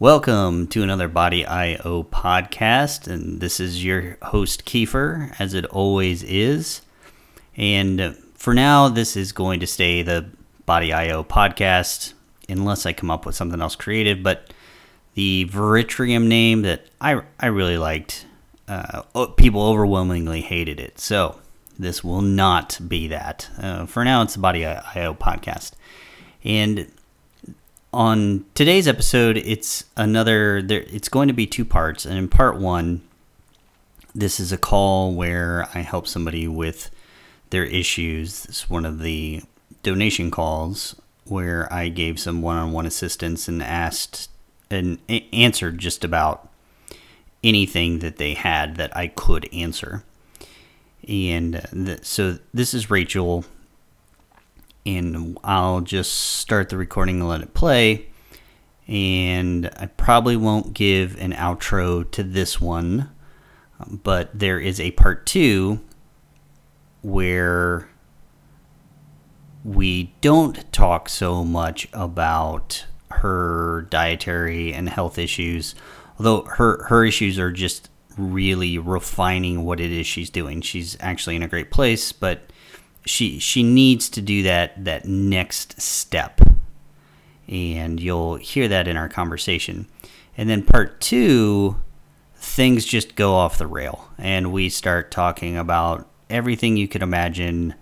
Welcome to another Body IO podcast, and this is your host Kiefer, as it always is. And for now, this is going to stay the Body IO podcast, unless I come up with something else creative. But the Veritrium name that I I really liked, uh, people overwhelmingly hated it, so this will not be that. Uh, for now, it's the Body IO podcast, and on today's episode, it's another. There, it's going to be two parts, and in part one, this is a call where I help somebody with their issues. It's one of the donation calls where I gave some one-on-one assistance and asked and answered just about anything that they had that I could answer. And uh, th- so this is Rachel and I'll just start the recording and let it play. And I probably won't give an outro to this one, but there is a part two where we don't talk so much about her dietary and health issues, although her her issues are just really refining what it is she's doing. She's actually in a great place, but she she needs to do that that next step. And you'll hear that in our conversation. And then part two things just go off the rail. And we start talking about everything you could imagine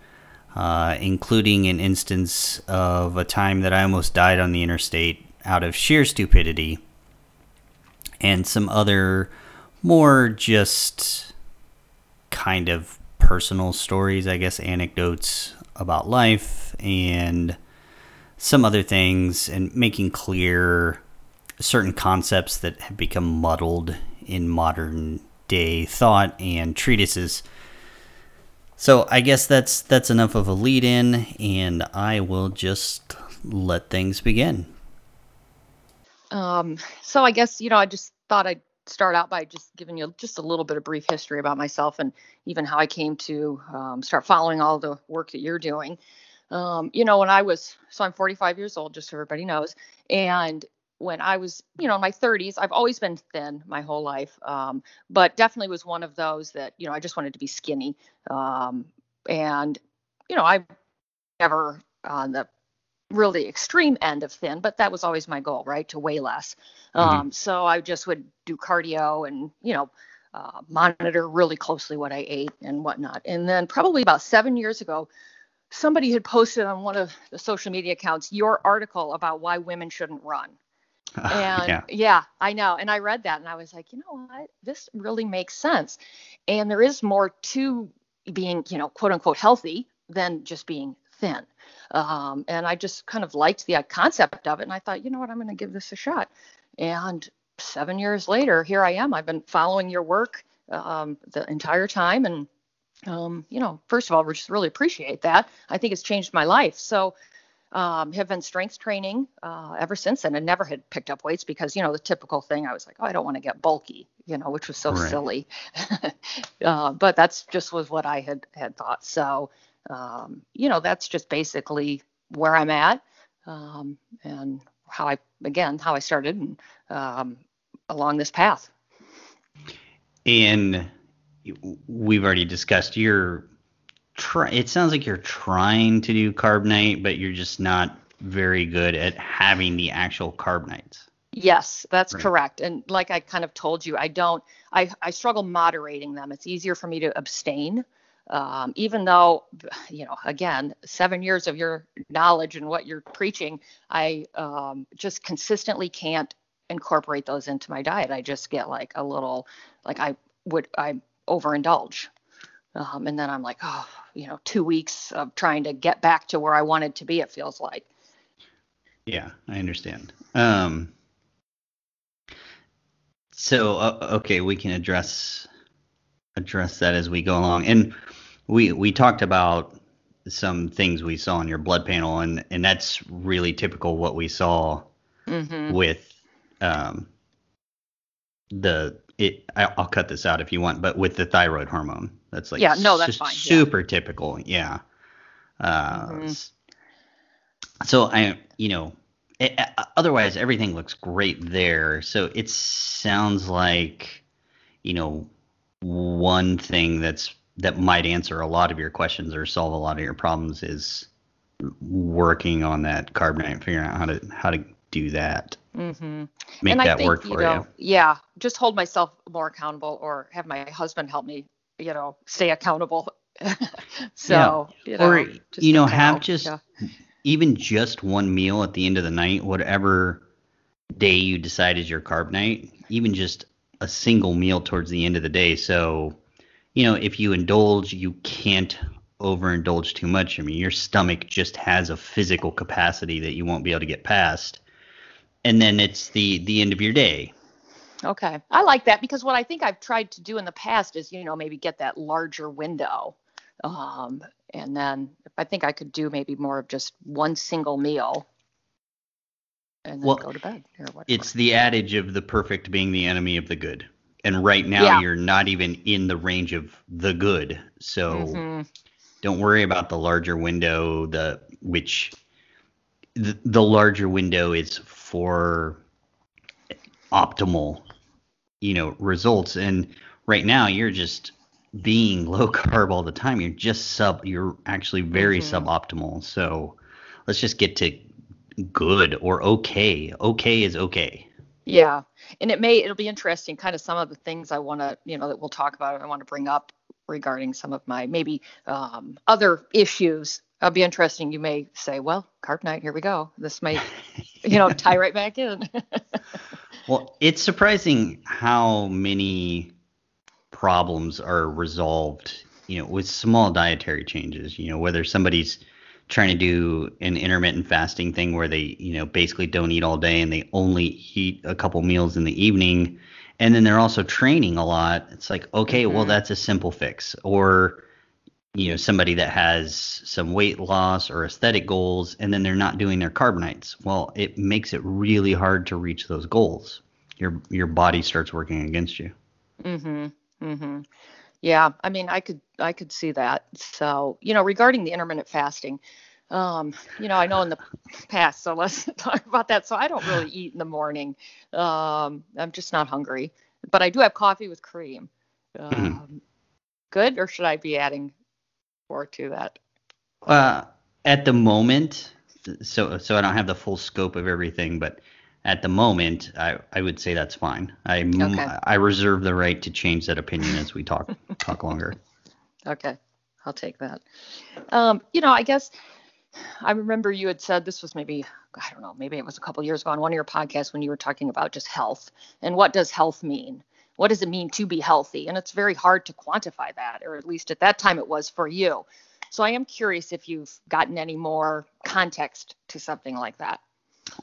uh, including an instance of a time that i almost died on the interstate out of sheer stupidity. And some other more just kind of personal stories, I guess, anecdotes about life and some other things, and making clear certain concepts that have become muddled in modern day thought and treatises. So I guess that's that's enough of a lead in, and I will just let things begin. Um, so I guess you know I just thought I'd start out by just giving you just a little bit of brief history about myself and even how I came to um, start following all the work that you're doing. Um, you know, when I was, so I'm 45 years old, just so everybody knows. And when I was, you know, in my 30s, I've always been thin my whole life, um, but definitely was one of those that, you know, I just wanted to be skinny. Um, and, you know, I never on the really extreme end of thin, but that was always my goal, right? To weigh less. Mm-hmm. Um, so I just would do cardio and, you know, uh, monitor really closely what I ate and whatnot. And then probably about seven years ago, somebody had posted on one of the social media accounts your article about why women shouldn't run. and yeah. yeah, I know. And I read that and I was like, you know what? This really makes sense. And there is more to being, you know, quote unquote healthy than just being thin. Um, and I just kind of liked the uh, concept of it. And I thought, you know what, I'm going to give this a shot. And seven years later, here I am. I've been following your work um, the entire time. And, um, you know, first of all, we just really appreciate that. I think it's changed my life. So, um, have been strength training uh, ever since then and never had picked up weights because, you know, the typical thing I was like, oh, I don't want to get bulky, you know, which was so right. silly. uh, but that's just was what I had had thought. So, um, you know, that's just basically where I'm at um, and how I, again, how I started and, um, along this path. And we've already discussed your, try, it sounds like you're trying to do carb night, but you're just not very good at having the actual carb nights. Yes, that's right. correct. And like I kind of told you, I don't, I, I struggle moderating them. It's easier for me to abstain um, even though you know again seven years of your knowledge and what you're preaching i um, just consistently can't incorporate those into my diet. I just get like a little like i would i overindulge. Um, and then i'm like oh you know two weeks of trying to get back to where i wanted to be it feels like. Yeah i understand. Um so uh, okay we can address address that as we go along and we we talked about some things we saw in your blood panel, and and that's really typical what we saw mm-hmm. with um, the it. I'll cut this out if you want, but with the thyroid hormone, that's like yeah, no, that's fine. Super yeah. typical, yeah. Uh, mm-hmm. So I, you know, it, otherwise everything looks great there. So it sounds like, you know, one thing that's that might answer a lot of your questions or solve a lot of your problems is working on that carb diet, figuring out how to how to do that. Mm-hmm. Make and that I think, work you for know, you. Yeah, just hold myself more accountable, or have my husband help me, you know, stay accountable. so, you know, or just you know, have just yeah. even just one meal at the end of the night, whatever day you decide is your carb night, even just a single meal towards the end of the day. So, you know, if you indulge, you can't overindulge too much. I mean, your stomach just has a physical capacity that you won't be able to get past. And then it's the the end of your day. Okay. I like that because what I think I've tried to do in the past is, you know, maybe get that larger window. Um, and then I think I could do maybe more of just one single meal and Well, go to bed. It's the adage of the perfect being the enemy of the good. And right now Yeah. you're not even in the range of the good. So Mhm. don't worry about the larger window the which the, the larger window is for optimal you know results and right now you're just being low carb all the time you're just sub you're actually very Mhm. suboptimal so let's just get to good or okay okay is okay Yeah. And it may, it'll be interesting, kind of some of the things I want to, you know, that we'll talk about, I want to bring up regarding some of my maybe um, other issues. It'll be interesting. You may say, well, carb night, here we go. This may, you know, tie right back in. Well, it's surprising how many problems are resolved, you know, with small dietary changes. You know, whether somebody's trying to do an intermittent fasting thing where they, you know, basically don't eat all day and they only eat a couple meals in the evening, and then they're also training a lot. It's like, okay, well, Mhm. that's a simple fix. Or, you know, somebody that has some weight loss or aesthetic goals, and then they're not doing their carb nights. Well, it makes it really hard to reach those goals. Your your body starts working against you. Mhm. Mhm. Yeah, I mean, I could I could see that. So, you know, regarding the intermittent fasting, um, you know, I know in the past, so let's talk about that. So I don't really eat in the morning. Um, I'm just not hungry, but I do have coffee with cream. Um, good, or should I be adding more to that? Uh, at the moment, so so I don't have the full scope of everything, but at the moment, I, I would say that's fine. I Okay. I reserve the right to change that opinion as we talk talk longer. Okay, I'll take that. Um, you know, I guess I remember you had said this was maybe, I don't know, maybe it was a couple years ago on one of your podcasts when you were talking about just health and what does health mean? What does it mean to be healthy? And it's very hard to quantify that, or at least at that time it was for you. So I am curious if you've gotten any more context to something like that.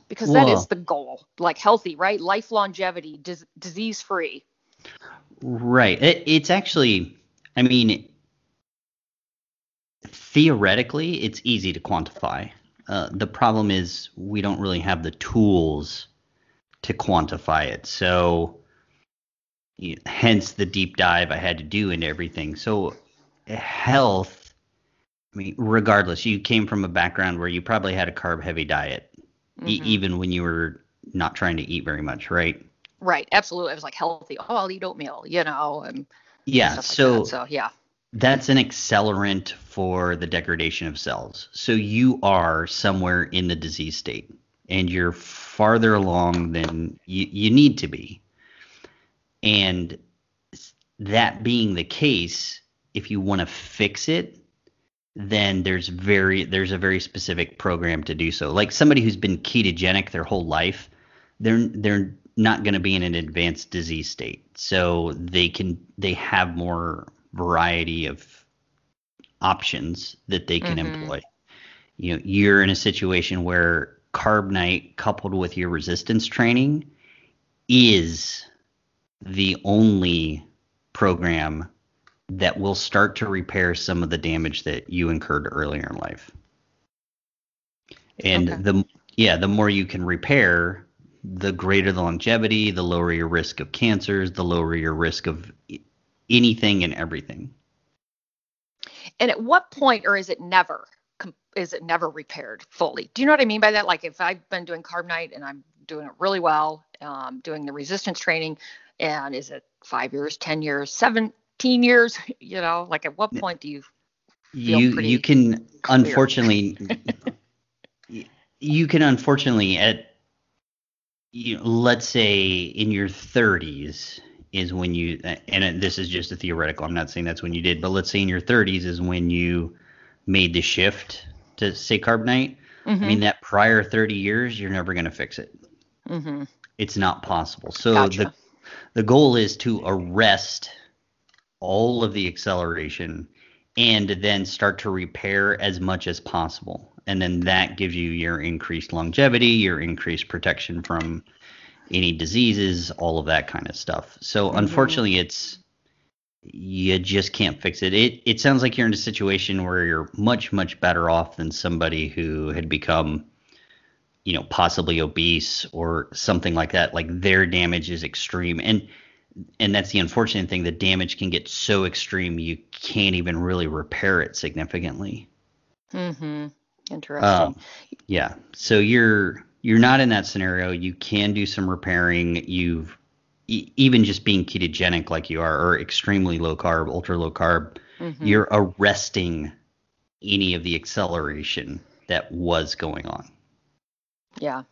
Because that is the goal, like healthy, right? Life longevity, dis- disease free. Right. It, it's actually, I mean, theoretically, it's easy to quantify. Uh, the problem is we don't really have the tools to quantify it. So, y- hence the deep dive I had to do into everything. So, health, I mean, regardless, you came from a background where you probably had a carb heavy diet, e- Mhm. even when you were not trying to eat very much, right? Right, absolutely. I was like healthy. Oh, I'll eat oatmeal, you know, and Yeah. like So, that. so yeah. That's an accelerant for the degradation of cells. So you are somewhere in the disease state and you're farther along than you, you need to be. And that being the case, if you want to fix it, then there's very there's a very specific program to do so. Like somebody who's been ketogenic their whole life, they're they're not going to be in an advanced disease state. So they can they have more variety of options that they can Mhm. employ. You know, you're in a situation where carb night coupled with your resistance training is the only program that will start to repair some of the damage that you incurred earlier in life. And Okay. the yeah, the more you can repair, the greater the longevity, the lower your risk of cancers, the lower your risk of anything and everything. And at what point, or is it never? is it never repaired fully? Do you know what I mean by that? Like if I've been doing carb night and I'm doing it really well, um, doing the resistance training, and is it five years, ten years, seventeen years? You know, like at what point do you? you you can clear? unfortunately you can unfortunately at you know, let's say in your 30s is when you and this is just a theoretical i'm not saying that's when you did but let's say in your 30s is when you made the shift to say carb night Mhm. i mean that prior 30 years you're never going to fix it Mhm. it's not possible so Gotcha. the the goal is to arrest all of the acceleration and then start to repair as much as possible and then that gives you your increased longevity your increased protection from any diseases all of that kind of stuff so Mhm. unfortunately it's you just can't fix it. It it sounds like you're in a situation where you're much much better off than somebody who had become you know possibly obese or something like that like their damage is extreme and and that's the unfortunate thing the damage can get so extreme you can't even really repair it significantly Mhm. Interesting. um, yeah so you're you're not in that scenario you can do some repairing you've e- even just being ketogenic like you are or extremely low carb ultra low carb Mhm. you're arresting any of the acceleration that was going on Yeah.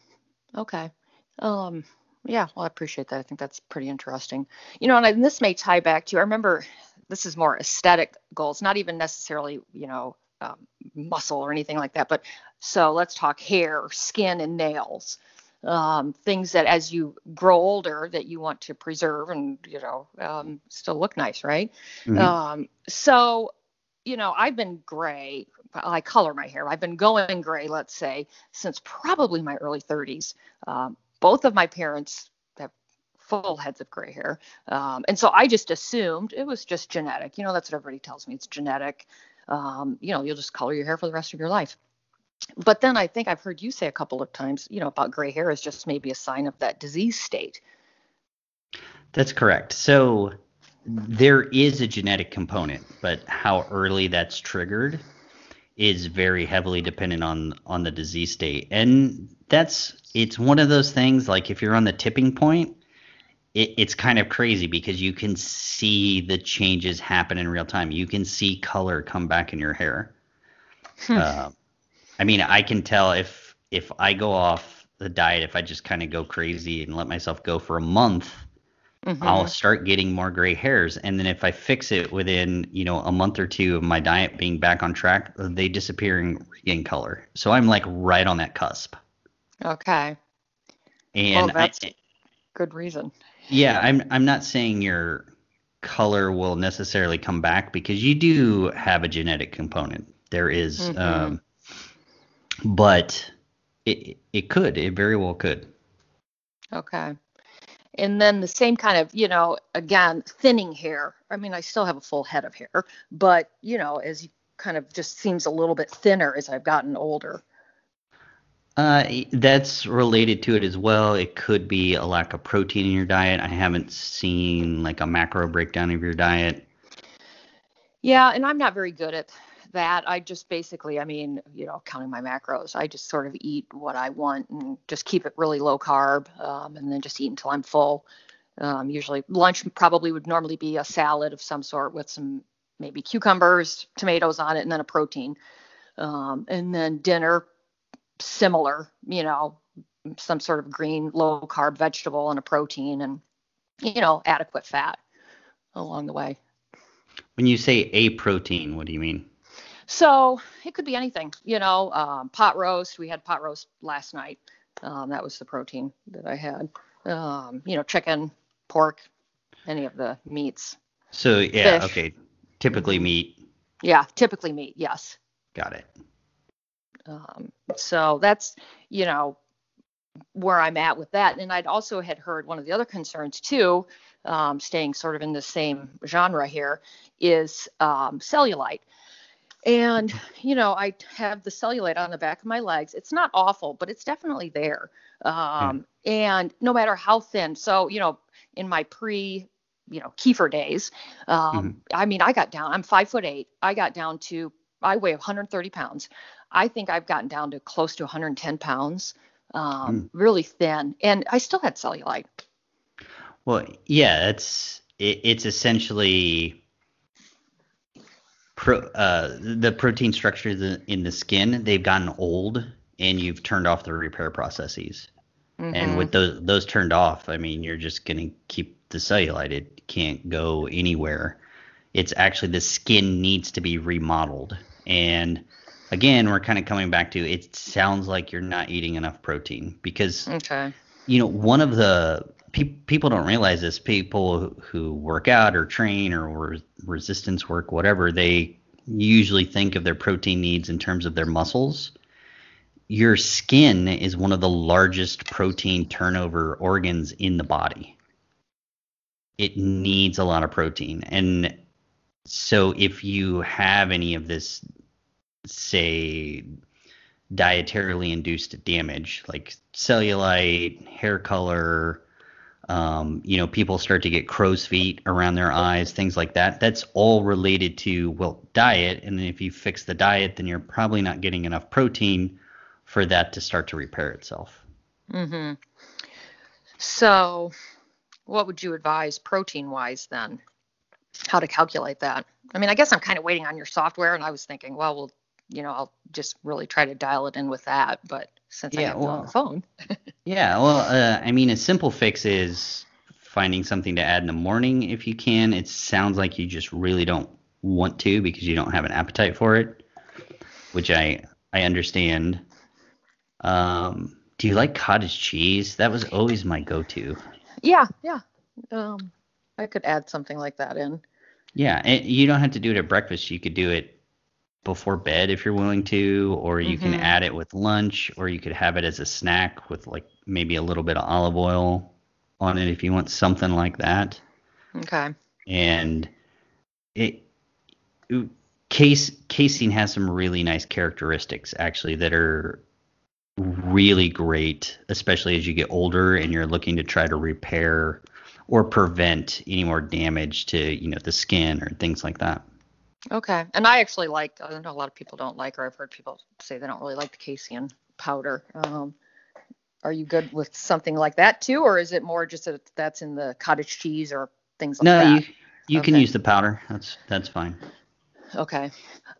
Okay. Um, yeah, well, I appreciate that. I think that's pretty interesting. You know, and, I, and this may tie back to, I remember this is more aesthetic goals, not even necessarily, you know, um, muscle or anything like that. But so let's talk hair, skin, and nails. Um, things that as you grow older that you want to preserve and, you know, um, still look nice, right? Mhm. Um, so, you know, I've been gray. I color my hair. I've been going gray, let's say, since probably my early 30s. Um, both of my parents have full heads of gray hair. Um, and so I just assumed it was just genetic. You know, that's what everybody tells me. It's genetic. Um, you know, you'll just color your hair for the rest of your life. But then I think I've heard you say a couple of times, you know, about gray hair is just maybe a sign of that disease state. That's correct. So there is a genetic component, but how early that's triggered is very heavily dependent on on the disease state. And that's it's one of those things like if you're on the tipping point, it, it's kind of crazy because you can see the changes happen in real time. You can see color come back in your hair. uh, I mean, I can tell if if I go off the diet, if I just kind of go crazy and let myself go for a month, Mhm. I'll start getting more gray hairs. And then if I fix it within, you know, a month or two of my diet being back on track, they disappear and regain color. So I'm like right on that cusp. Okay. And well, that's I, good reason. yeah, I'm I'm not saying your color will necessarily come back because you do have a genetic component. There is, Mhm. um, but it it could. It very well could. Okay. And then the same kind of, you know, again, thinning hair. I mean, I still have a full head of hair, but, you know, as you kind of just seems a little bit thinner as I've gotten older. Uh, that's related to it as well. It could be a lack of protein in your diet. I haven't seen like a macro breakdown of your diet. Yeah, and I'm not very good at that. I just basically, I mean, you know, counting my macros. I just sort of eat what I want and just keep it really low carb, um, and then just eat until I'm full. Um, usually, lunch probably would normally be a salad of some sort with some maybe cucumbers, tomatoes on it, and then a protein. Um, and then dinner, similar, you know, some sort of green, low carb vegetable and a protein, and you know, adequate fat along the way. When you say a protein, what do you mean? So it could be anything, you know, um, pot roast. We had pot roast last night. Um, that was the protein that I had. Um, you know, chicken, pork, any of the meats. So yeah, Fish. okay. Typically meat. Yeah, typically meat. Yes. Got it. Um, so that's, you know, where I'm at with that. And I'd also had heard one of the other concerns too, um, staying sort of in the same genre here, is um, cellulite. And, you know, I have the cellulite on the back of my legs. It's not awful, but it's definitely there. Um, And no matter how thin, so, you know, in my pre, you know, Kiefer days, um, I mean, I got down, I'm five foot eight. I got down to, I weigh 130 pounds. I think I've gotten down to close to 110 pounds, um, mm. really thin, and I still had cellulite. Well, yeah, it's it, it's essentially pro, uh, the protein structures in the skin. They've gotten old, and you've turned off the repair processes. Mm-hmm. And with those those turned off, I mean, you're just gonna keep the cellulite. It can't go anywhere. It's actually the skin needs to be remodeled. And again, we're kind of coming back to it sounds like you're not eating enough protein because okay. you know, one of the pe- people don't realize this, people who work out or train or re- resistance work whatever, they usually think of their protein needs in terms of their muscles your skin is one of the largest protein turnover organs in the body. It needs a lot of protein. And so if you have any of this, say, dietarily induced damage, like cellulite, hair color, um, you know, people start to get crow's feet around their eyes, things like that. That's all related to, well, diet. And then if you fix the diet, then you're probably not getting enough protein for that to start to repair itself. Mm-hmm. So, what would you advise protein wise then? How to calculate that? I mean, I guess I'm kind of waiting on your software, and I was thinking, well, we'll, you know, I'll just really try to dial it in with that. But since yeah, I have well, on the phone. yeah, well, uh, I mean, a simple fix is finding something to add in the morning if you can. It sounds like you just really don't want to because you don't have an appetite for it, which I I understand. Um, do you like cottage cheese? That was always my go-to. Yeah, yeah. Um, I could add something like that in. Yeah, and you don't have to do it at breakfast. You could do it before bed if you're willing to, or you mm-hmm. can add it with lunch, or you could have it as a snack with like maybe a little bit of olive oil on it if you want something like that. Okay. And it, it case casein has some really nice characteristics actually that are really great, especially as you get older and you're looking to try to repair or prevent any more damage to you know the skin or things like that. Okay, and I actually like. I know a lot of people don't like, or I've heard people say they don't really like the casein powder. Um, are you good with something like that too, or is it more just that that's in the cottage cheese or things like no, that? No, you you okay. can use the powder. That's that's fine. Okay.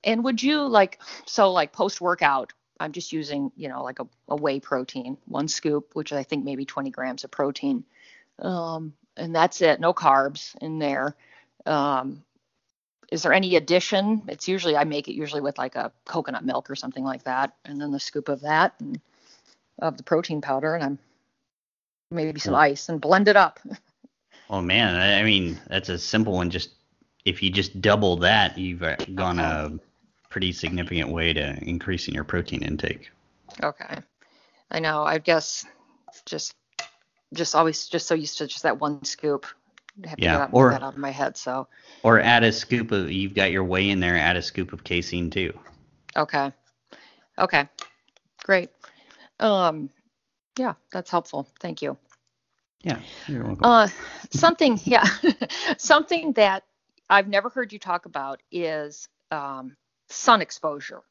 And would you like so like post workout? I'm just using, you know, like a, a whey protein, one scoop, which I think maybe 20 grams of protein. Um, and that's it, no carbs in there. Um, is there any addition? It's usually, I make it usually with like a coconut milk or something like that. And then the scoop of that and of the protein powder. And I'm maybe some ice and blend it up. Oh man, I mean, that's a simple one. Just if you just double that, you've uh, gone a pretty significant way to increasing your protein intake. Okay. I know. I guess just just always just so used to just that one scoop. Have to yeah, get or, that out of my head. So. Or add a scoop of you've got your whey in there. Add a scoop of casein too. Okay. Okay. Great. Um, yeah, that's helpful. Thank you. Yeah, you're welcome. Uh, something, yeah, something that I've never heard you talk about is um, sun exposure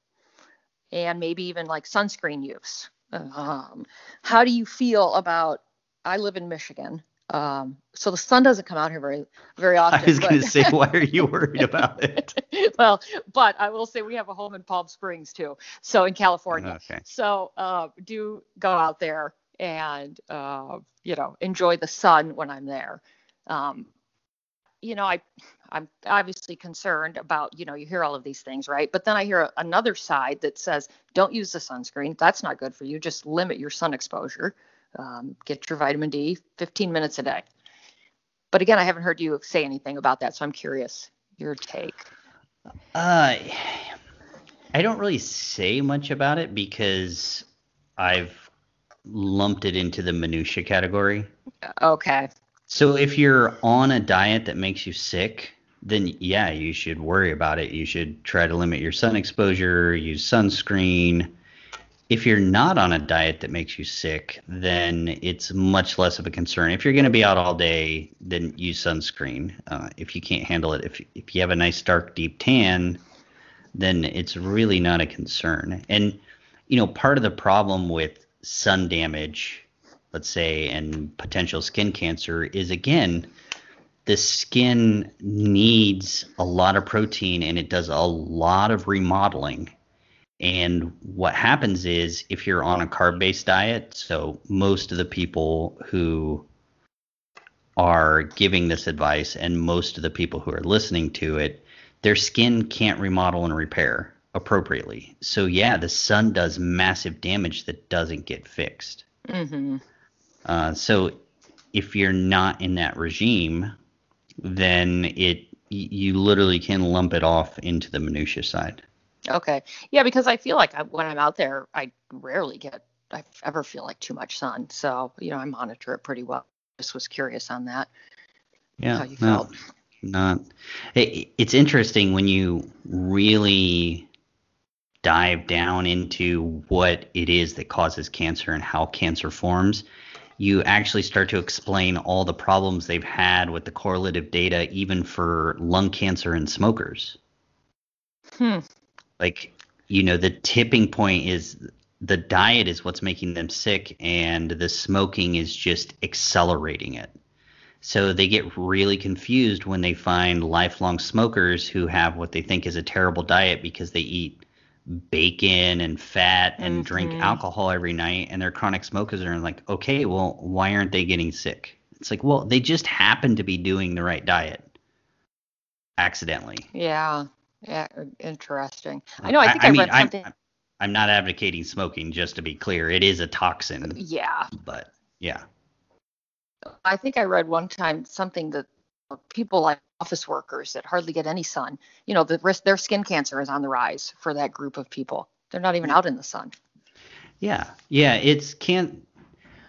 and maybe even like sunscreen use. Um, how do you feel about? I live in Michigan, um, so the sun doesn't come out here very very often. I was going to say, why are you worried about it? well, but I will say we have a home in Palm Springs too, so in California. Okay. So uh, do go out there and uh, you know enjoy the sun when I'm there. Um, you know, I I'm obviously concerned about, you know, you hear all of these things, right? But then I hear another side that says, don't use the sunscreen. That's not good for you. Just limit your sun exposure. Um, get your vitamin D 15 minutes a day. But again, I haven't heard you say anything about that, so I'm curious your take. Uh, I don't really say much about it because I've lumped it into the minutia category. Okay. So if you're on a diet that makes you sick, then yeah, you should worry about it. You should try to limit your sun exposure, use sunscreen. If you're not on a diet that makes you sick, then it's much less of a concern. If you're going to be out all day, then use sunscreen. Uh, if you can't handle it, if if you have a nice dark deep tan, then it's really not a concern. And you know, part of the problem with sun damage, let's say, and potential skin cancer is again, the skin needs a lot of protein and it does a lot of remodeling. And what happens is if you're on a carb based diet, so most of the people who are giving this advice and most of the people who are listening to it, their skin can't remodel and repair appropriately. So yeah, the sun does massive damage that doesn't get fixed. Mm-hmm. Uh, so if you're not in that regime, then it you literally can lump it off into the minutia side. Okay. Yeah, because I feel like I, when I'm out there, I rarely get I ever feel like too much sun. So you know, I monitor it pretty well. Just was curious on that. Yeah. How you no, felt. not. It, it's interesting when you really dive down into what it is that causes cancer and how cancer forms. You actually start to explain all the problems they've had with the correlative data, even for lung cancer and smokers. Hmm. Like you know the tipping point is the diet is what's making them sick and the smoking is just accelerating it so they get really confused when they find lifelong smokers who have what they think is a terrible diet because they eat bacon and fat and drink Mhm. alcohol every night and they're chronic smokers are like okay well why aren't they getting sick it's like well they just happen to be doing the right diet accidentally Yeah. Yeah. uh, Interesting. I know. I think I, mean, read something. I'm, I'm not advocating smoking, just to be clear. It is a toxin, yeah. but yeah. I think I read one time something that people like office workers that hardly get any sun, you know, the risk their skin cancer is on the rise for that group of people. They're not even out in the sun. Yeah. Yeah. It's can't.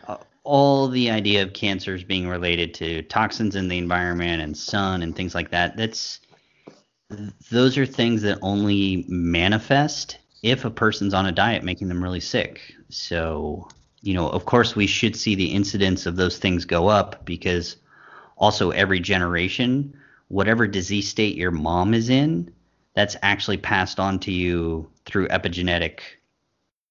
Uh, all the idea of cancers being related to toxins in the environment and sun and things like that. That's those are things that only manifest if a person's on a diet making them really sick. So, you know, of course, we should see the incidence of those things go up because also every generation, whatever disease state your mom is in, that's actually passed on to you through epigenetic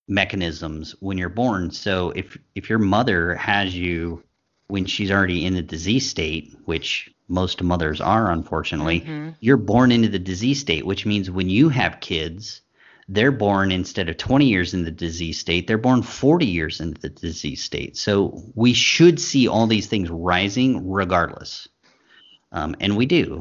mechanisms when you're born. So if if your mother has you when she's already in the disease state, which most mothers are unfortunately, Mhm. you're born into the disease state, which means when you have kids, they're born instead of 20 years in the disease state, they're born 40 years into the disease state. So we should see all these things rising regardless. Um, and we do.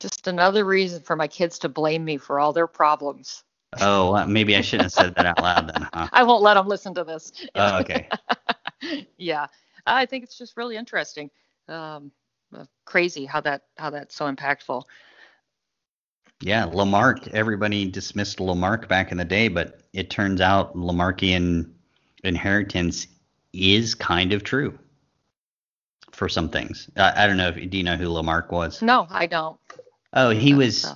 Just another reason for my kids to blame me for all their problems. Oh, maybe I shouldn't have said that out loud then, huh? I won't let them listen to this. Oh, okay. yeah, I think it's just really interesting. Um, uh, crazy how that how that's so impactful. Yeah, Lamarck. Everybody dismissed Lamarck back in the day, but it turns out Lamarckian inheritance is kind of true for some things. I, I don't know if do you know who Lamarck was? No, I don't. Oh, he That's, was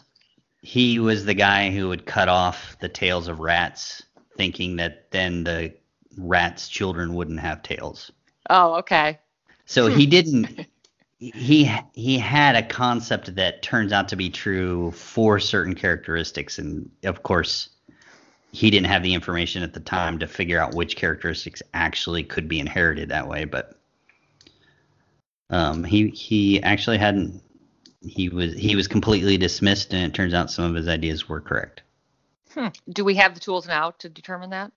he was the guy who would cut off the tails of rats, thinking that then the rats' children wouldn't have tails. Oh, okay. So he didn't. He he had a concept that turns out to be true for certain characteristics, and of course, he didn't have the information at the time to figure out which characteristics actually could be inherited that way. But um, he he actually hadn't. He was he was completely dismissed, and it turns out some of his ideas were correct. Hmm. Do we have the tools now to determine that?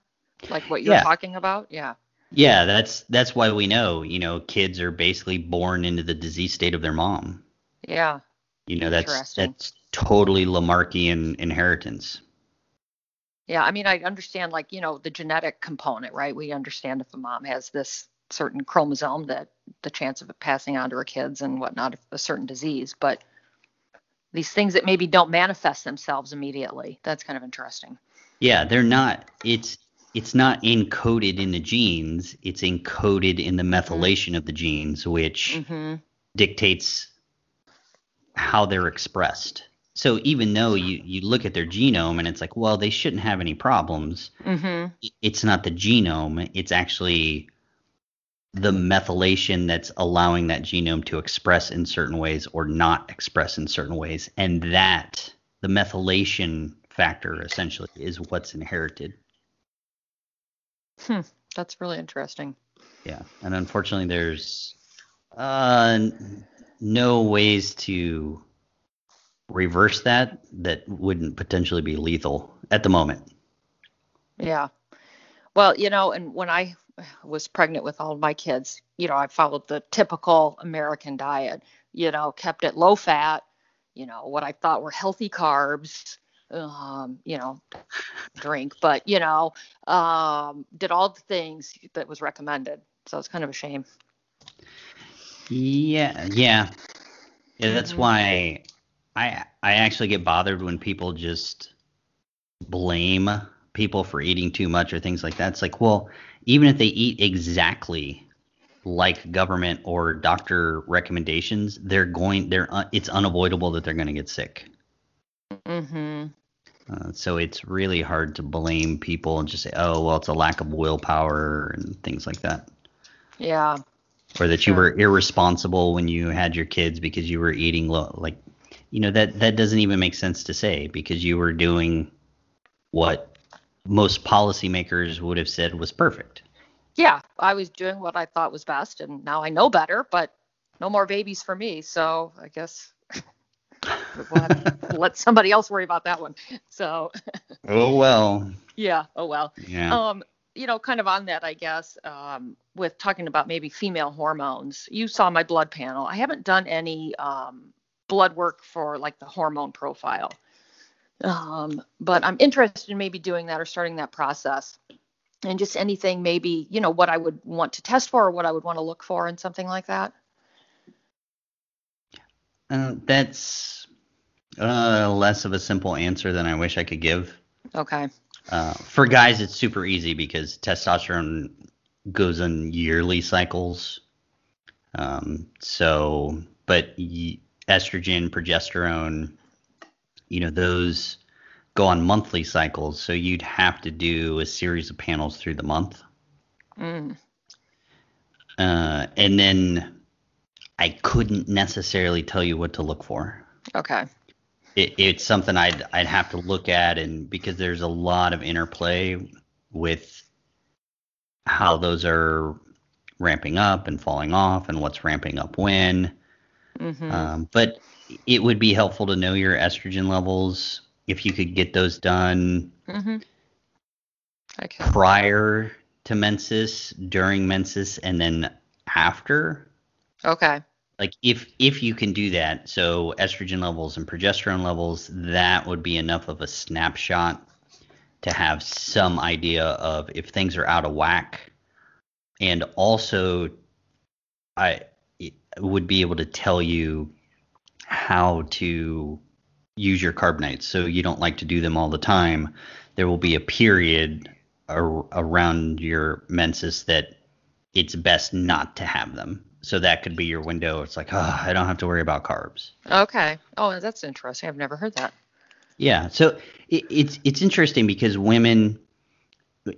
Like what you're Yeah. talking about? Yeah. Yeah, that's that's why we know. You know, kids are basically born into the disease state of their mom. Yeah. You know, that's that's totally Lamarckian inheritance. Yeah. I mean, I understand like, you know, the genetic component, right? We understand if a mom has this certain chromosome that the chance of it passing on to her kids and whatnot, a certain disease, but these things that maybe don't manifest themselves immediately. That's kind of interesting. Yeah, they're not. It's it's not encoded in the genes. It's encoded in the methylation of the genes, which Mm-hmm. dictates how they're expressed. So even though you you look at their genome and it's like, well, they shouldn't have any problems. Mm-hmm. It's not the genome. It's actually the methylation that's allowing that genome to express in certain ways or not express in certain ways, and that the methylation factor essentially is what's inherited. Hmm, that's really interesting. Yeah, and unfortunately, there's uh, no ways to reverse that that wouldn't potentially be lethal at the moment. Yeah. Well, you know, and when I was pregnant with all of my kids, you know, I followed the typical American diet, you know, kept it low fat, you know, what I thought were healthy carbs, um, you know, drink, but, you know, um, did all the things that was recommended. So it's kind of a shame. Yeah, yeah. Yeah, that's Mm-hmm. why I I actually get bothered when people just blame people for eating too much or things like that. It's like, well, even if they eat exactly like government or doctor recommendations, they're going they're uh, it's unavoidable that they're going to get sick. Mm-hmm. Uh, so it's really hard to blame people and just say, oh, well, it's a lack of willpower and things like that. Yeah. or that you were irresponsible when you had your kids because you were eating low like you know that that doesn't even make sense to say because you were doing what most policymakers would have said was perfect Yeah. I was doing what I thought was best, and now I know better, but no more babies for me. So I guess we'll let somebody else worry about that one. So oh well yeah. Oh well. yeah Um, you know, kind of on that, I guess, um, with talking about maybe female hormones. You saw my blood panel. I haven't done any um, blood work for like the hormone profile, um, but I'm interested in maybe doing that or starting that process. And just anything, maybe you know what I would want to test for, or what I would want to look for, and something like that. uh, that's uh, less of a simple answer than i wish i could give Okay. uh, for guys it's super easy because testosterone goes in yearly cycles um, so but y- estrogen progesterone you know those go on monthly cycles so you'd have to do a series of panels through the month Mm. uh, and then i couldn't necessarily tell you what to look for Okay. It, it's something I'd I'd have to look at, and because there's a lot of interplay with how those are ramping up and falling off, and what's ramping up when. hmm Um, but it would be helpful to know your estrogen levels if you could get those done hmm Okay. prior to menses, during menses, and then after. Okay. Like if if you can do that so estrogen levels and progesterone levels that would be enough of a snapshot to have some idea of if things are out of whack. And also i would be able to tell you how to use your carb nights so you don't like to do them all the time. There will be a period ar- around your menses that it's best not to have them. So that could be your window. It's like, oh, I don't have to worry about carbs. Okay. Oh, that's interesting. I've never heard that. Yeah. So it, it's it's interesting because women,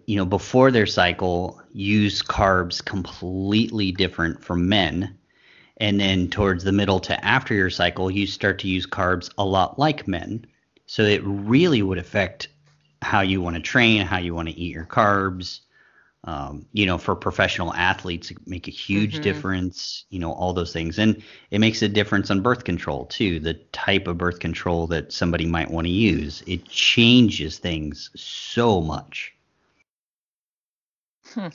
you know, before their cycle use carbs completely different from men, and then towards the middle to after your cycle, you start to use carbs a lot like men. So it really would affect how you want to train, how you want to eat your carbs. Um, you know, for professional athletes, make a huge Mhm. difference. You know, all those things, and it makes a difference on birth control too. The type of birth control that somebody might want to use, it changes things so much Hmm.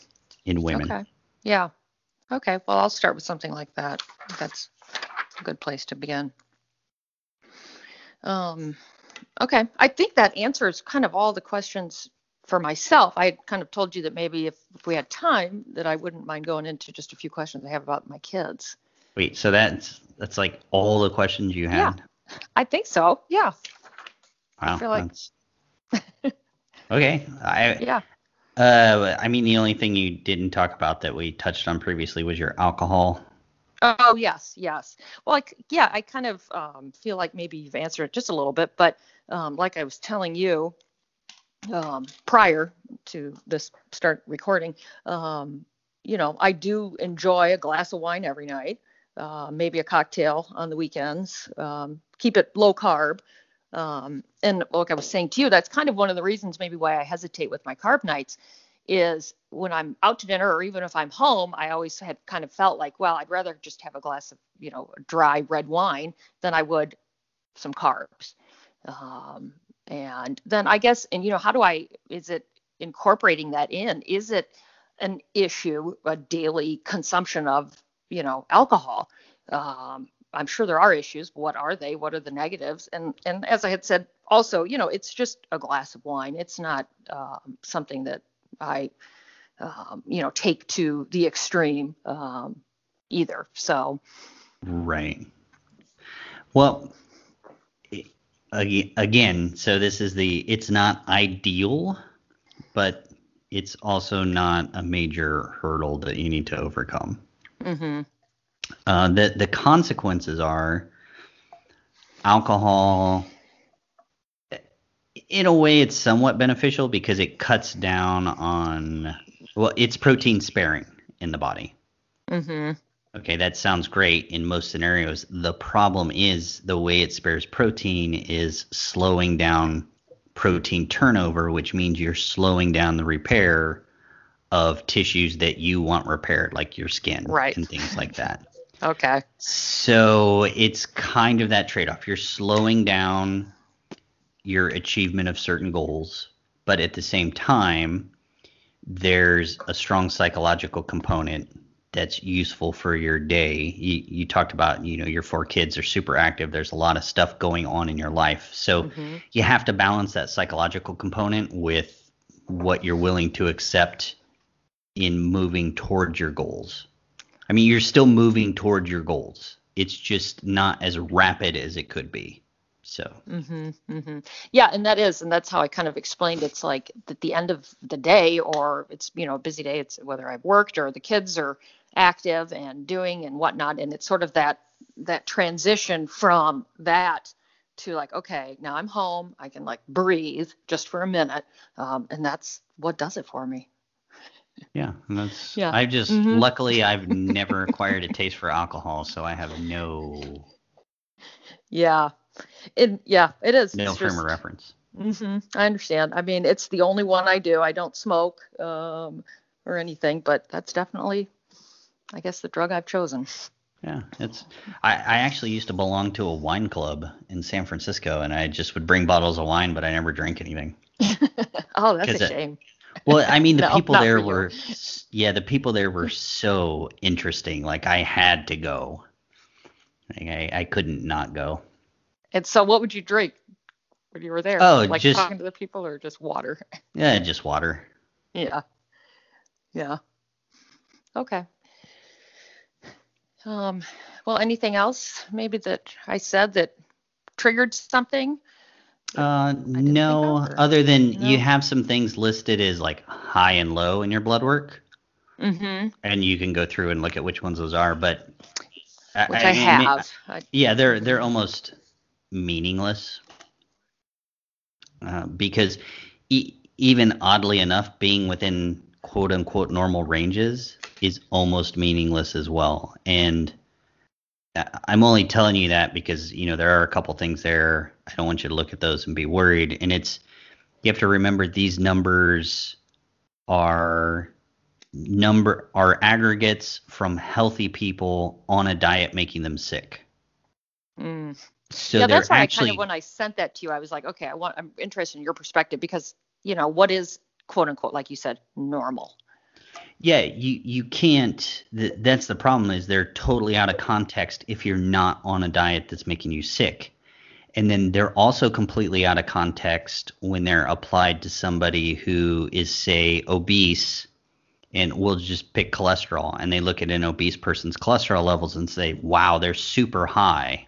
in women. Okay. Yeah. Okay. Well, I'll start with something like that. That's a good place to begin. Um, okay. I think that answers kind of all the questions for myself. I had kind of told you that maybe if, if we had time, that I wouldn't mind going into just a few questions I have about my kids. Wait, so that's that's like all the questions you Yeah. had? I think so. Yeah. Wow. feel like- okay. I Yeah. uh I mean the only thing you didn't talk about that we touched on previously was your alcohol. Oh yes, yes. Well, like yeah, I kind of um, feel like maybe you've answered it just a little bit, but um, like I was telling you um, prior to this start recording, um, you know, I do enjoy a glass of wine every night, uh, maybe a cocktail on the weekends. Um, keep it low carb. Um, and like I was saying to you, that's kind of one of the reasons maybe why I hesitate with my carb nights is when I'm out to dinner or even if I'm home, I always had kind of felt like, well, I'd rather just have a glass of, you know, dry red wine than I would some carbs. Um, and then I guess, and you know, how do I, is it incorporating that in? Is it an issue, a daily consumption of, you know, alcohol? Um, I'm sure there are issues, but what are they? What are the negatives? And and as I had said, also, you know, it's just a glass of wine. It's not um, something that I, um, you know, take to the extreme um, either. So. Right. Well, again, so this is the. It's not ideal, but it's also not a major hurdle that you need to overcome. Mm-hmm. Uh, the the consequences are alcohol. In a way, it's somewhat beneficial because it cuts down on well, it's protein sparing in the body. Mm-hmm. Okay, that sounds great in most scenarios. The problem is the way it spares protein is slowing down protein turnover, which means you're slowing down the repair of tissues that you want repaired, like your skin right. and things like that. Okay. So it's kind of that trade off. You're slowing down your achievement of certain goals, but at the same time, there's a strong psychological component that's useful for your day. You, you talked about, you know, your four kids are super active. There's a lot of stuff going on in your life. So mm-hmm. you have to balance that psychological component with what you're willing to accept in moving towards your goals. I mean, you're still moving toward your goals. It's just not as rapid as it could be. So. Mm-hmm, mm-hmm. Yeah, and that is, and that's how I kind of explained. It's like at the end of the day, or it's you know a busy day. It's whether I've worked or the kids are active and doing and whatnot, and it's sort of that that transition from that to like okay now i'm home i can like breathe just for a minute um, and that's what does it for me yeah, that's. Yeah. I just mm-hmm. luckily I've never acquired a taste for alcohol, so I have no. Yeah, it yeah it is. No frame just, of reference. Mm-hmm, I understand. I mean, it's the only one I do. I don't smoke um, or anything, but that's definitely, I guess, the drug I've chosen. Yeah, it's. I, I actually used to belong to a wine club in San Francisco, and I just would bring bottles of wine, but I never drank anything. oh, that's a shame. Well, I mean, the no, people there were, yeah, the people there were so interesting. Like I had to go. Like, I I couldn't not go. And so, what would you drink when you were there? Oh, like just talking to the people, or just water? Yeah, just water. Yeah. Yeah. Okay. Um. Well, anything else maybe that I said that triggered something? Uh, no, other than no. you have some things listed as like high and low in your blood work. Mm-hmm. And you can go through and look at which ones those are, but which I, I have. I, yeah, they're they're almost meaningless uh, because e- even oddly enough, being within quote unquote normal ranges is almost meaningless as well. And I'm only telling you that because you know there are a couple things there. I don't want you to look at those and be worried. And it's you have to remember these numbers are number are aggregates from healthy people on a diet making them sick. Mm. So yeah, that's why actually, I kind of when I sent that to you, I was like, okay, I want I'm interested in your perspective because you know what is quote unquote like you said normal yeah, you you can't. that's the problem is they're totally out of context if you're not on a diet that's making you sick, and then they're also completely out of context when they're applied to somebody who is say obese, and we'll just pick cholesterol, and they look at an obese person's cholesterol levels and say, wow, they're super high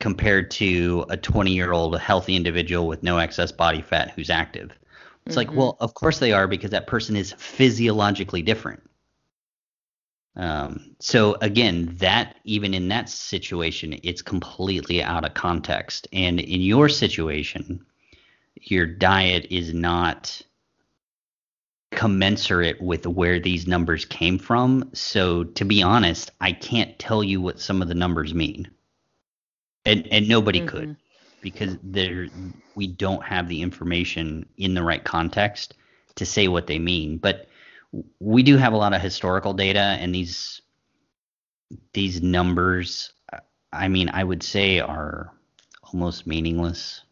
compared to a 20 year old healthy individual with no excess body fat who's active it's mm-hmm. like, well, of course they are because that person is physiologically different. Um, so again, that even in that situation, it's completely out of context. And in your situation, your diet is not commensurate with where these numbers came from. So to be honest, I can't tell you what some of the numbers mean. And and nobody mm-hmm. could. Because there we don't have the information in the right context to say what they mean. But we do have a lot of historical data, and these these numbers, I mean, I would say are almost meaningless.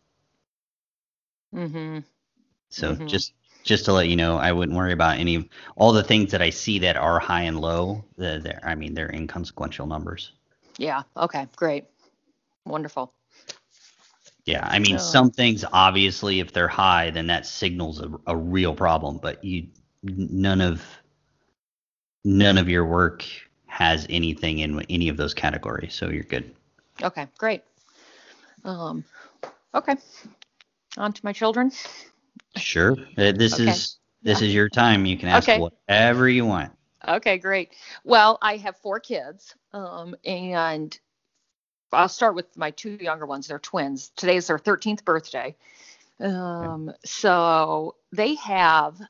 Mm-hmm. So Mhm. just just to let you know, I wouldn't worry about any of all the things that I see that are high and low. They're I mean, they're inconsequential numbers. Yeah. Okay. Great. Wonderful. Yeah, I mean, some things obviously, if they're high, then that signals a, a real problem. But you, none of, none of your work has anything in any of those categories, so you're good. Okay. Great. Um. Okay. On to my children. Sure. Uh, this Okay. is this Yeah. is your time. You can ask Okay. whatever you want. Okay, great. Well, I have four kids, um, and I'll start with my two younger ones. They're twins. Today is their 13th birthday. Um, so they have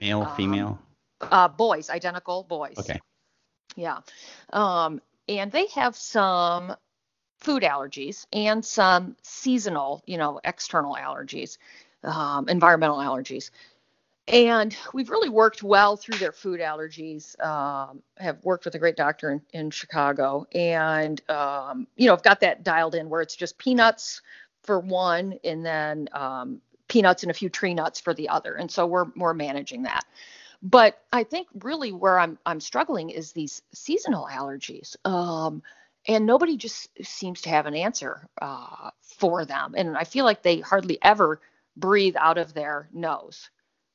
Male, Um, female. uh, boys, identical boys. Okay. Yeah. Um, and they have some food allergies and some seasonal, you know, external allergies, um, environmental allergies. And we've really worked well through their food allergies. Um, have worked with a great doctor in, in Chicago, and um, you know, I've got that dialed in where it's just peanuts for one, and then um, peanuts and a few tree nuts for the other. And so we're we're managing that. But I think really where I'm I'm struggling is these seasonal allergies. Um, and nobody just seems to have an answer uh, for them. And I feel like they hardly ever breathe out of their nose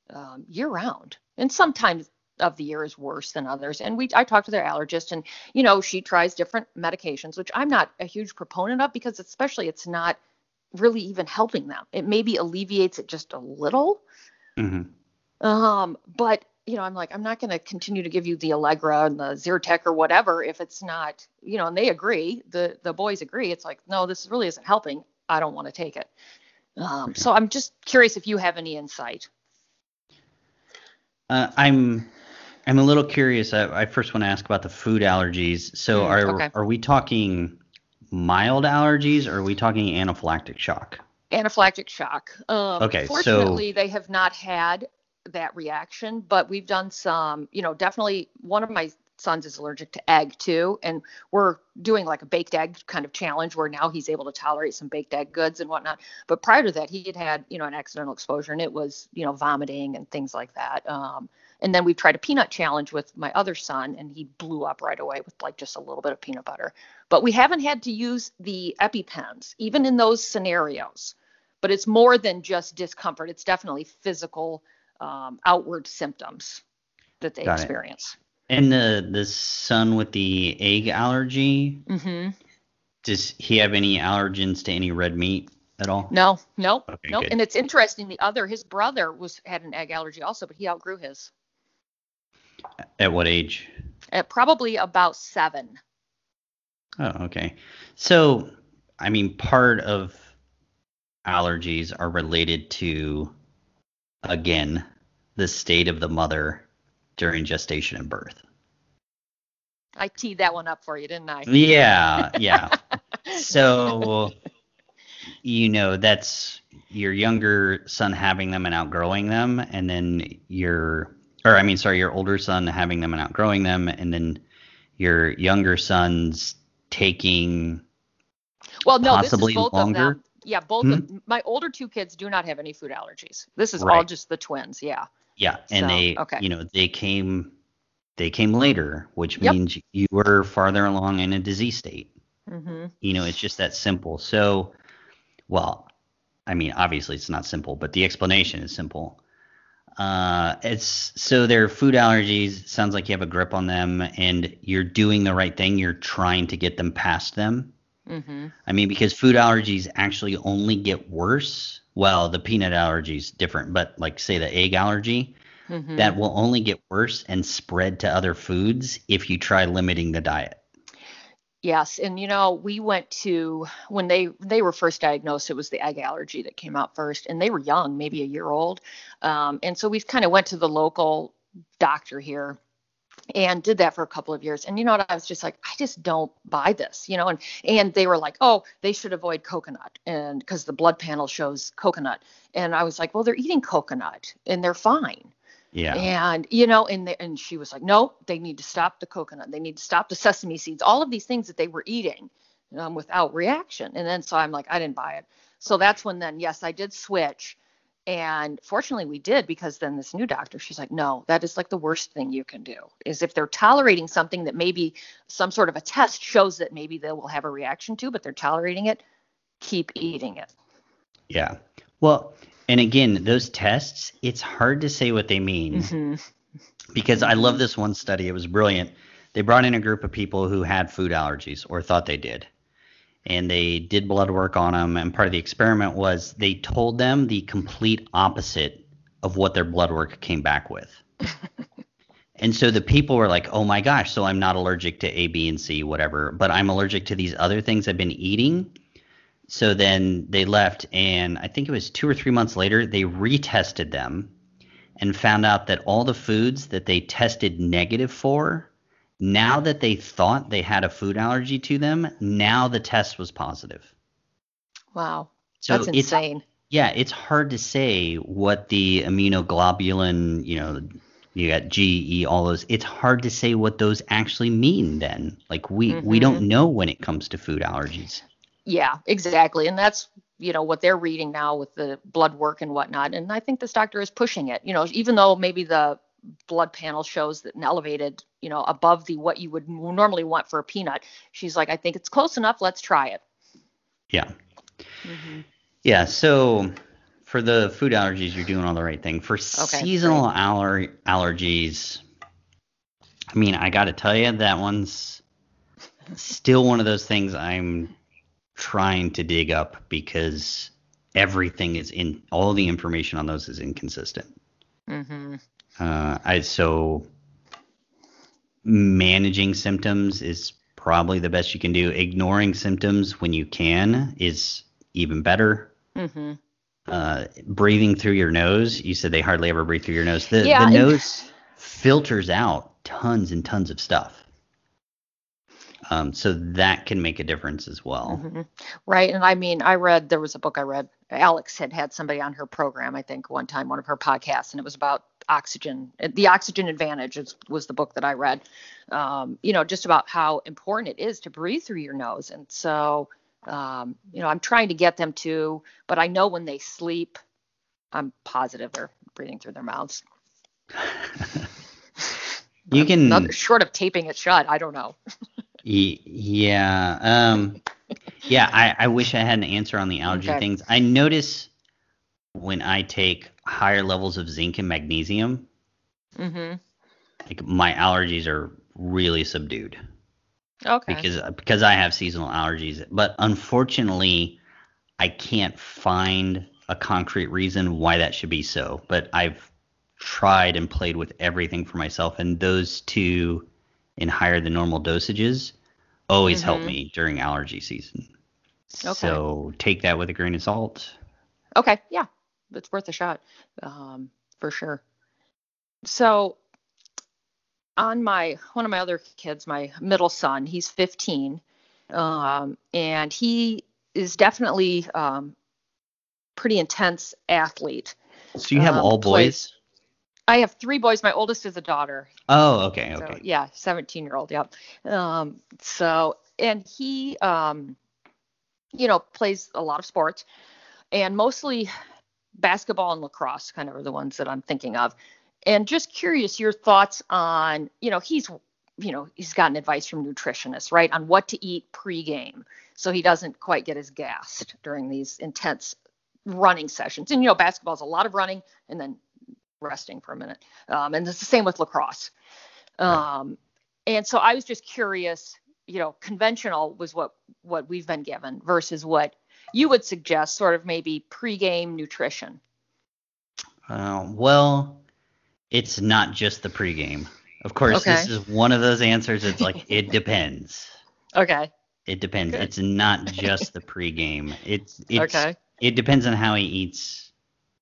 um, year round. And sometimes of the year is worse than others. And we I talked to their allergist, and you know she tries different medications, which I'm not a huge proponent of because especially it's not really even helping them. It maybe alleviates it just a little, Mm-hmm. um, but you know, I'm like, I'm not going to continue to give you the Allegra and the Zyrtec or whatever if it's not, you know, and they agree, the the boys agree. It's like, no, this really isn't helping. I don't want to take it. Um, so I'm just curious if you have any insight. Uh, I'm I'm a little curious. I, I first want to ask about the food allergies. So Mm, are okay. are we talking mild allergies or are we talking anaphylactic shock? Anaphylactic shock. Um, Okay, so- Fortunately, they have not had that reaction, but we've done some, you know, definitely one of my sons is allergic to egg too. And we're doing like a baked egg kind of challenge where now he's able to tolerate some baked egg goods and whatnot. But prior to that, he had had, you know, an accidental exposure and it was, you know, vomiting and things like that. Um, and then we've tried a peanut challenge with my other son and he blew up right away with like just a little bit of peanut butter. But we haven't had to use the EpiPens, even in those scenarios. But it's more than just discomfort. It's definitely physical, um, outward symptoms that they Got it. And the the son with the egg allergy, hmm does he have any allergens to any red meat at all? No, no, Okay, no. good. And it's interesting. The other, his brother was had an egg allergy also, but he outgrew his At what age? at probably about seven. Oh, okay. So, I mean, part of allergies are related to, again, the state of the mother during gestation and birth. I teed that one up for you, didn't I? Yeah, yeah. so, you know, that's your younger son having them and outgrowing them, and then your, or I mean, sorry, your older son having them and outgrowing them, and then your younger son's taking. Well, no, possibly this is both longer? of them. Yeah, both Hmm? of my older two kids do not have any food allergies. This is all just the twins. Yeah. Yeah, and So, they, okay. you know, they came, they came later, which Yep. means you were farther along in a disease state. hmm You know, it's just that simple. So, well, I mean, obviously it's not simple, but the explanation is simple. Uh, it's so their food allergies. Sounds like you have a grip on them, and you're doing the right thing. You're trying to get them past them. hmm I mean, because food allergies actually only get worse. Well, the peanut allergy is different, but like say the egg allergy, hmm that will only get worse and spread to other foods if you try limiting the diet. Yes, and you know, we went to when they they were first diagnosed, it was the egg allergy that came out first, and they were young, maybe a year old, um, and so we kind of went to the local doctor here, and did that for a couple of years. And you know what? I was just like i just don't buy this you know and and they were like oh they should avoid coconut and because the blood panel shows coconut. And i was like well they're eating coconut and they're fine. Yeah. and you know and they, and she was like no they need to stop the coconut. They need to stop the sesame seeds all of these things that they were eating um, without reaction. And then so i'm like i didn't buy it. So that's when then yes i did switch and fortunately we did because then this new doctor she's like no that is like the worst thing you can do is if they're tolerating something that maybe some sort of a test shows that maybe they will have a reaction to but they're tolerating it keep eating it Yeah. Well, and again, those tests, it's hard to say what they mean hmm because I love this one study. It was brilliant. They brought in a group of people who had food allergies or thought they did. And they did blood work on them. And part of the experiment was they told them the complete opposite of what their blood work came back with. and so the people were like, oh my gosh, so I'm not allergic to A, B, and C, whatever, but I'm allergic to these other things I've been eating. So then they left, and I think it was two or three months later, they retested them and found out that all the foods that they tested negative for, now that they thought they had a food allergy to them, now the test was positive. wow So that's it's insane yeah, it's hard to say what the immunoglobulin, you know, you got G, E, all those. It's hard to say what those actually mean. Then, like we we mm-hmm. don't know when it comes to food allergies. Yeah, exactly. And that's, you know, what they're reading now with the blood work and whatnot. And I think this doctor is pushing it, you know, even though maybe the blood panel shows that an elevated, you know, above the what you would normally want for a peanut. She's like, I think it's close enough. Let's try it. Yeah, hmm yeah. So for the food allergies, you're doing all the right thing. For seasonal aller- allergies, I mean, I got to tell you, that one's still one of those things I'm trying to dig up because everything is in all the information on those is inconsistent. hmm Uh, I so managing symptoms is probably the best you can do. Ignoring symptoms when you can is even better. hmm Uh, breathing through your nose. You said they hardly ever breathe through your nose. The, Yeah, the nose filters out tons and tons of stuff. Um, so that can make a difference as well. hmm Right. And I mean, I read, there was a book I read. Alex had had somebody on her program, I think, one time, one of her podcasts, and it was about oxygen. The Oxygen Advantage is, was the book that I read. Um, you know, just about how important it is to breathe through your nose. And so, um, you know, I'm trying to get them to, but I know when they sleep, I'm positive they're breathing through their mouths. You can Another, short of taping it shut, I don't know. Yeah. Um, yeah, I, I wish I had an answer on the allergy Okay. things. I notice when I take higher levels of zinc and magnesium, hmm like my allergies are really subdued Okay. because because I have seasonal allergies. But unfortunately, I can't find a concrete reason why that should be so. But I've tried and played with everything for myself, and those two in higher than normal dosages always help Mhm. me during allergy season. Okay. So take that with a grain of salt. Okay, yeah, it's worth a shot, um, for sure. So, on my one of my other kids, my middle son, he's 15, um, and he is definitely um, pretty intense athlete. So you have Um, all plays- boys? I have three boys. My oldest is a daughter. Oh, okay, So, okay. yeah, 17 year old. Yep. Um, so, and he, um, you know, plays a lot of sports and mostly basketball and lacrosse kind of are the ones that I'm thinking of. And just curious your thoughts on, you know, he's, you know, he's gotten advice from nutritionists, right, on what to eat pregame so he doesn't quite get as gassed during these intense running sessions. And, you know, basketball's a lot of running and then resting for a minute. Um, and it's the same with lacrosse. Um, and so I was just curious, you know, conventional was what what we've been given versus what you would suggest, sort of maybe pregame nutrition. Uh, well, it's not just the pregame. Of course, this is one of those answers. It's like it depends. Okay. It depends. Good. It's not just the pregame. It's it's Okay. it depends on how he eats.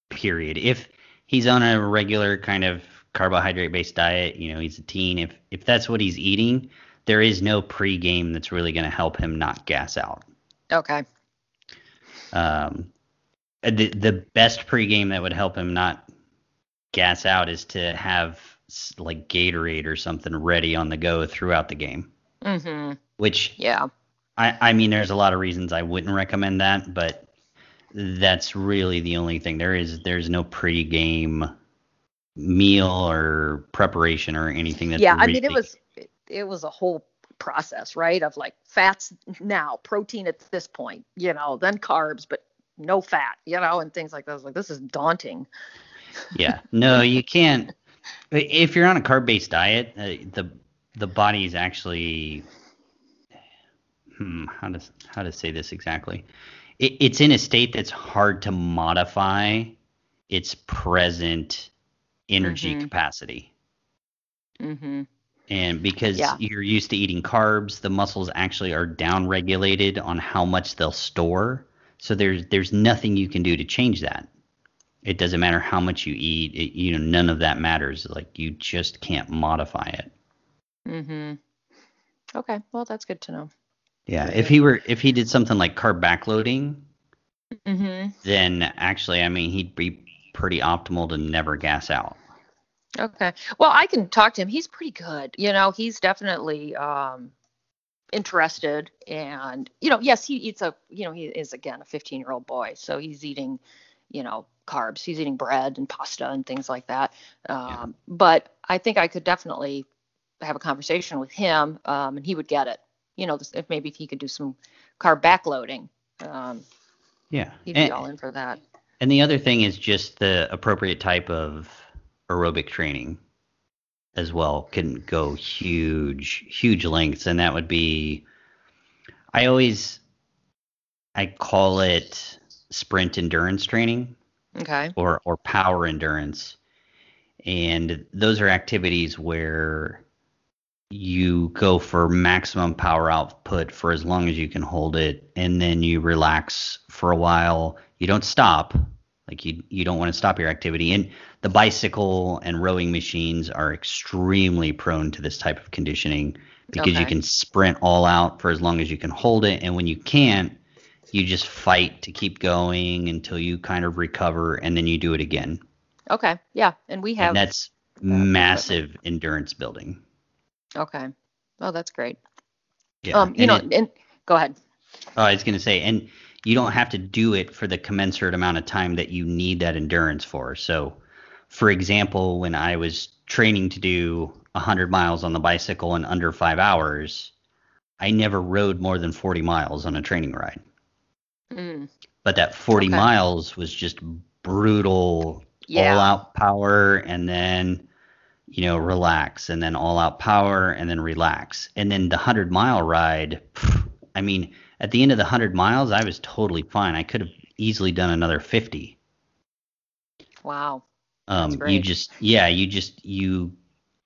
Period. If he's on a regular kind of carbohydrate based diet. You know, he's a teen. If if that's what he's eating, there is no pregame that's really going to help him not gas out. Okay. Um, the the best pregame that would help him not gas out is to have like Gatorade or something ready on the go throughout the game. Mm-hmm. Which yeah, I I mean, there's a lot of reasons I wouldn't recommend that, but that's really the only thing. There is there's no pregame meal or preparation or anything that's yeah. really, I mean, it was it, it was a whole process, right? Of like fats now, protein at this point, you know, then carbs, but no fat, you know, and things like that. I was like, this is daunting. yeah, no, you can't. If you're on a carb-based diet, uh, the the body is actually hmm, how to how to say this exactly. It, it's in a state that's hard to modify its present energy Mhm. capacity. Mm-hmm. And because Yeah. you're used to eating carbs, the muscles actually are down regulated on how much they'll store. So there's there's nothing you can do to change that. It doesn't matter how much you eat. It, you know, none of that matters. Like you just can't modify it. Mm-hmm. Okay. Well, that's good to know. Yeah. If he were if he did something like carb backloading, Mm-hmm. then actually, I mean, he'd be pretty optimal to never gas out. Okay. Well, I can talk to him. He's pretty good. You know, he's definitely um interested and you know, yes, he eats a you know, he is again a 15-year-old boy, so he's eating, you know, carbs. He's eating bread and pasta and things like that. Um but I think I could definitely have a conversation with him um and he would get it. You know, if maybe if he could do some carb backloading. Um Yeah. he'd be And, all in for that. and the other thing is just the appropriate type of aerobic training as well can go huge, huge lengths. And that would be, I always, I call it sprint endurance training Okay. or, or power endurance. And those are activities where you go for maximum power output for as long as you can hold it and then you relax for a while you don't stop like you you don't want to stop your activity and the bicycle and rowing machines are extremely prone to this type of conditioning because you can sprint all out for as long as you can hold it and when you can't you just fight to keep going until you kind of recover and then you do it again Okay. Yeah, and we have and that's massive endurance building Okay. Oh, that's great. yeah um, you and know, it- and go ahead. Oh, I was going to say, and you don't have to do it for the commensurate amount of time that you need that endurance for. So, for example, when I was training to do 100 miles on the bicycle in under five hours, I never rode more than 40 miles on a training ride. Mm, But that 40 Okay. miles was just brutal, yeah. all out power, and then, you know, relax, and then all out power, and then relax. And then the 100 mile ride, I mean, at the end of the 100 miles, I was totally fine. I could have easily done another 50. Wow. Um, you just, yeah, you just, you,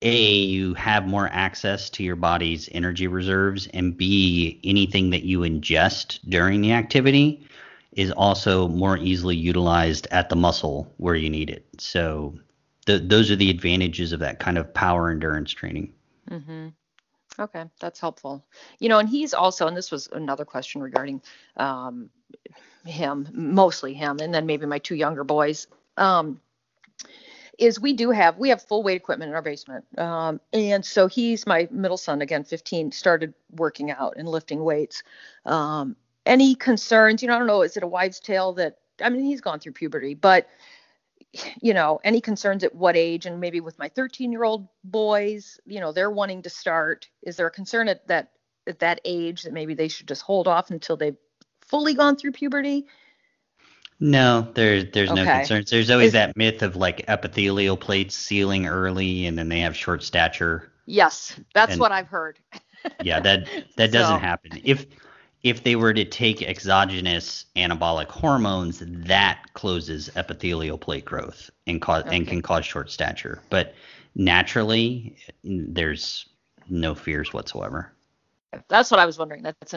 A, you have more access to your body's energy reserves, and B, anything that you ingest during the activity is also more easily utilized at the muscle where you need it. So, th- those are the advantages of that kind of power endurance training. hmm Okay, that's helpful. You know, and he's also, and this was another question regarding um, him, mostly him, and then maybe my two younger boys. Um, is we do have we have full weight equipment in our basement, um, and so he's my middle son again, 15, started working out and lifting weights. Um, any concerns? You know, I don't know. Is it a wives' tale that I mean he's gone through puberty, but you know, any concerns at what age? And maybe with my 13 year old boys, you know, they're wanting to start. Is there a concern at that at that age that maybe they should just hold off until they've fully gone through puberty? No, there's there's no concerns. There's always Is- that myth of like epithelial plates sealing early, and then they have short stature. Yes, that's And- what I've heard. Yeah, that that doesn't So- happen. If if they were to take exogenous anabolic hormones, that closes epithelial plate growth and cause and can cause short stature. But naturally, there's no fears whatsoever. That's what I was wondering. That's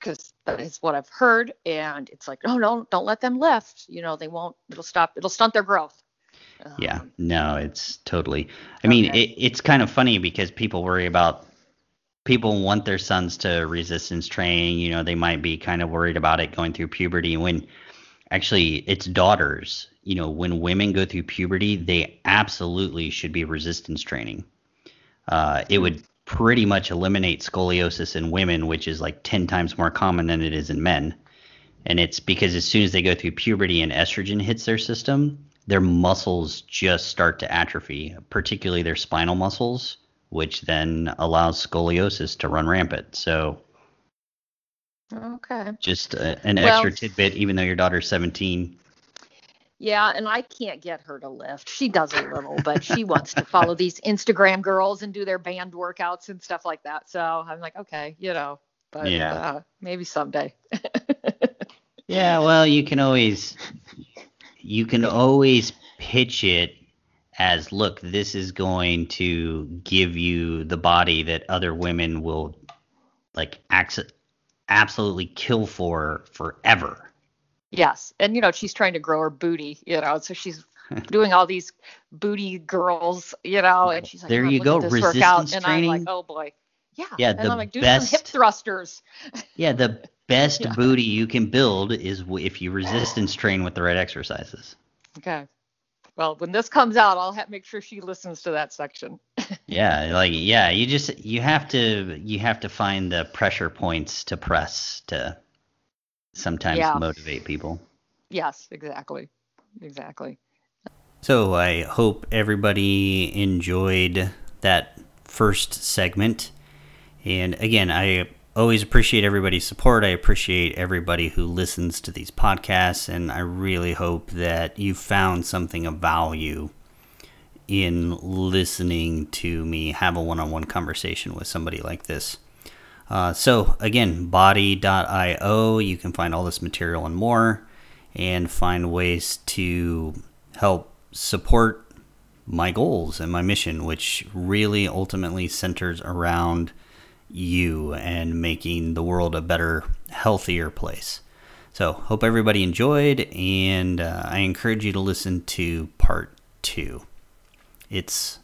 because that is what I've heard, and it's like, oh no, don't let them lift. You know, they won't. It'll stop. It'll stunt their growth. yeah, um, no, it's totally. I mean, it, it's kind of funny because people worry about people want their sons to resistance train. You know, they might be kind of worried about it going through puberty. When actually, it's daughters. You know, when women go through puberty, they absolutely should be resistance training. Uh, it would pretty much eliminate scoliosis in women, which is like 10 times more common than it is in men. And it's because as soon as they go through puberty and estrogen hits their system, their muscles just start to atrophy, particularly their spinal muscles, which then allows scoliosis to run rampant. So, Okay. just uh, an Well- extra tidbit, even though your daughter's 17. Yeah, and I can't get her to lift. She does a little, but she wants to follow these Instagram girls and do their band workouts and stuff like that. So I'm like, okay, you know, but Yeah. uh, maybe someday. Yeah, well, you can always you can always pitch it as look, this is going to give you the body that other women will like acc- absolutely kill for forever. yes, and you know, she's trying to grow her booty, you know, so she's doing all these booty girls, you know, and she's like, There "Mom, you go, this workout," resistance and I'm like, oh boy, yeah, Yeah, and the I'm like, do some hip thrusters. Yeah, the best Yeah. booty you can build is if you resistance train with the right exercises. Okay. Well, when this comes out, I'll ha- make sure she listens to that section. Yeah, like yeah, you just you have to you have to find the pressure points to press to sometimes Yeah. motivate people. Yes, exactly, exactly. So I hope everybody enjoyed that first segment. And again, I always appreciate everybody's support. I appreciate everybody who listens to these podcasts. And I really hope that you found something of value in listening to me have a one on one conversation with somebody like this. Uh, so, again, body.io, you can find all this material and more, and find ways to help support my goals and my mission, which really ultimately centers around you and making the world a better, healthier place. So, hope everybody enjoyed, and uh, I encourage you to listen to part two. It's,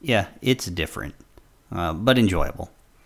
yeah, it's different, uh, but enjoyable.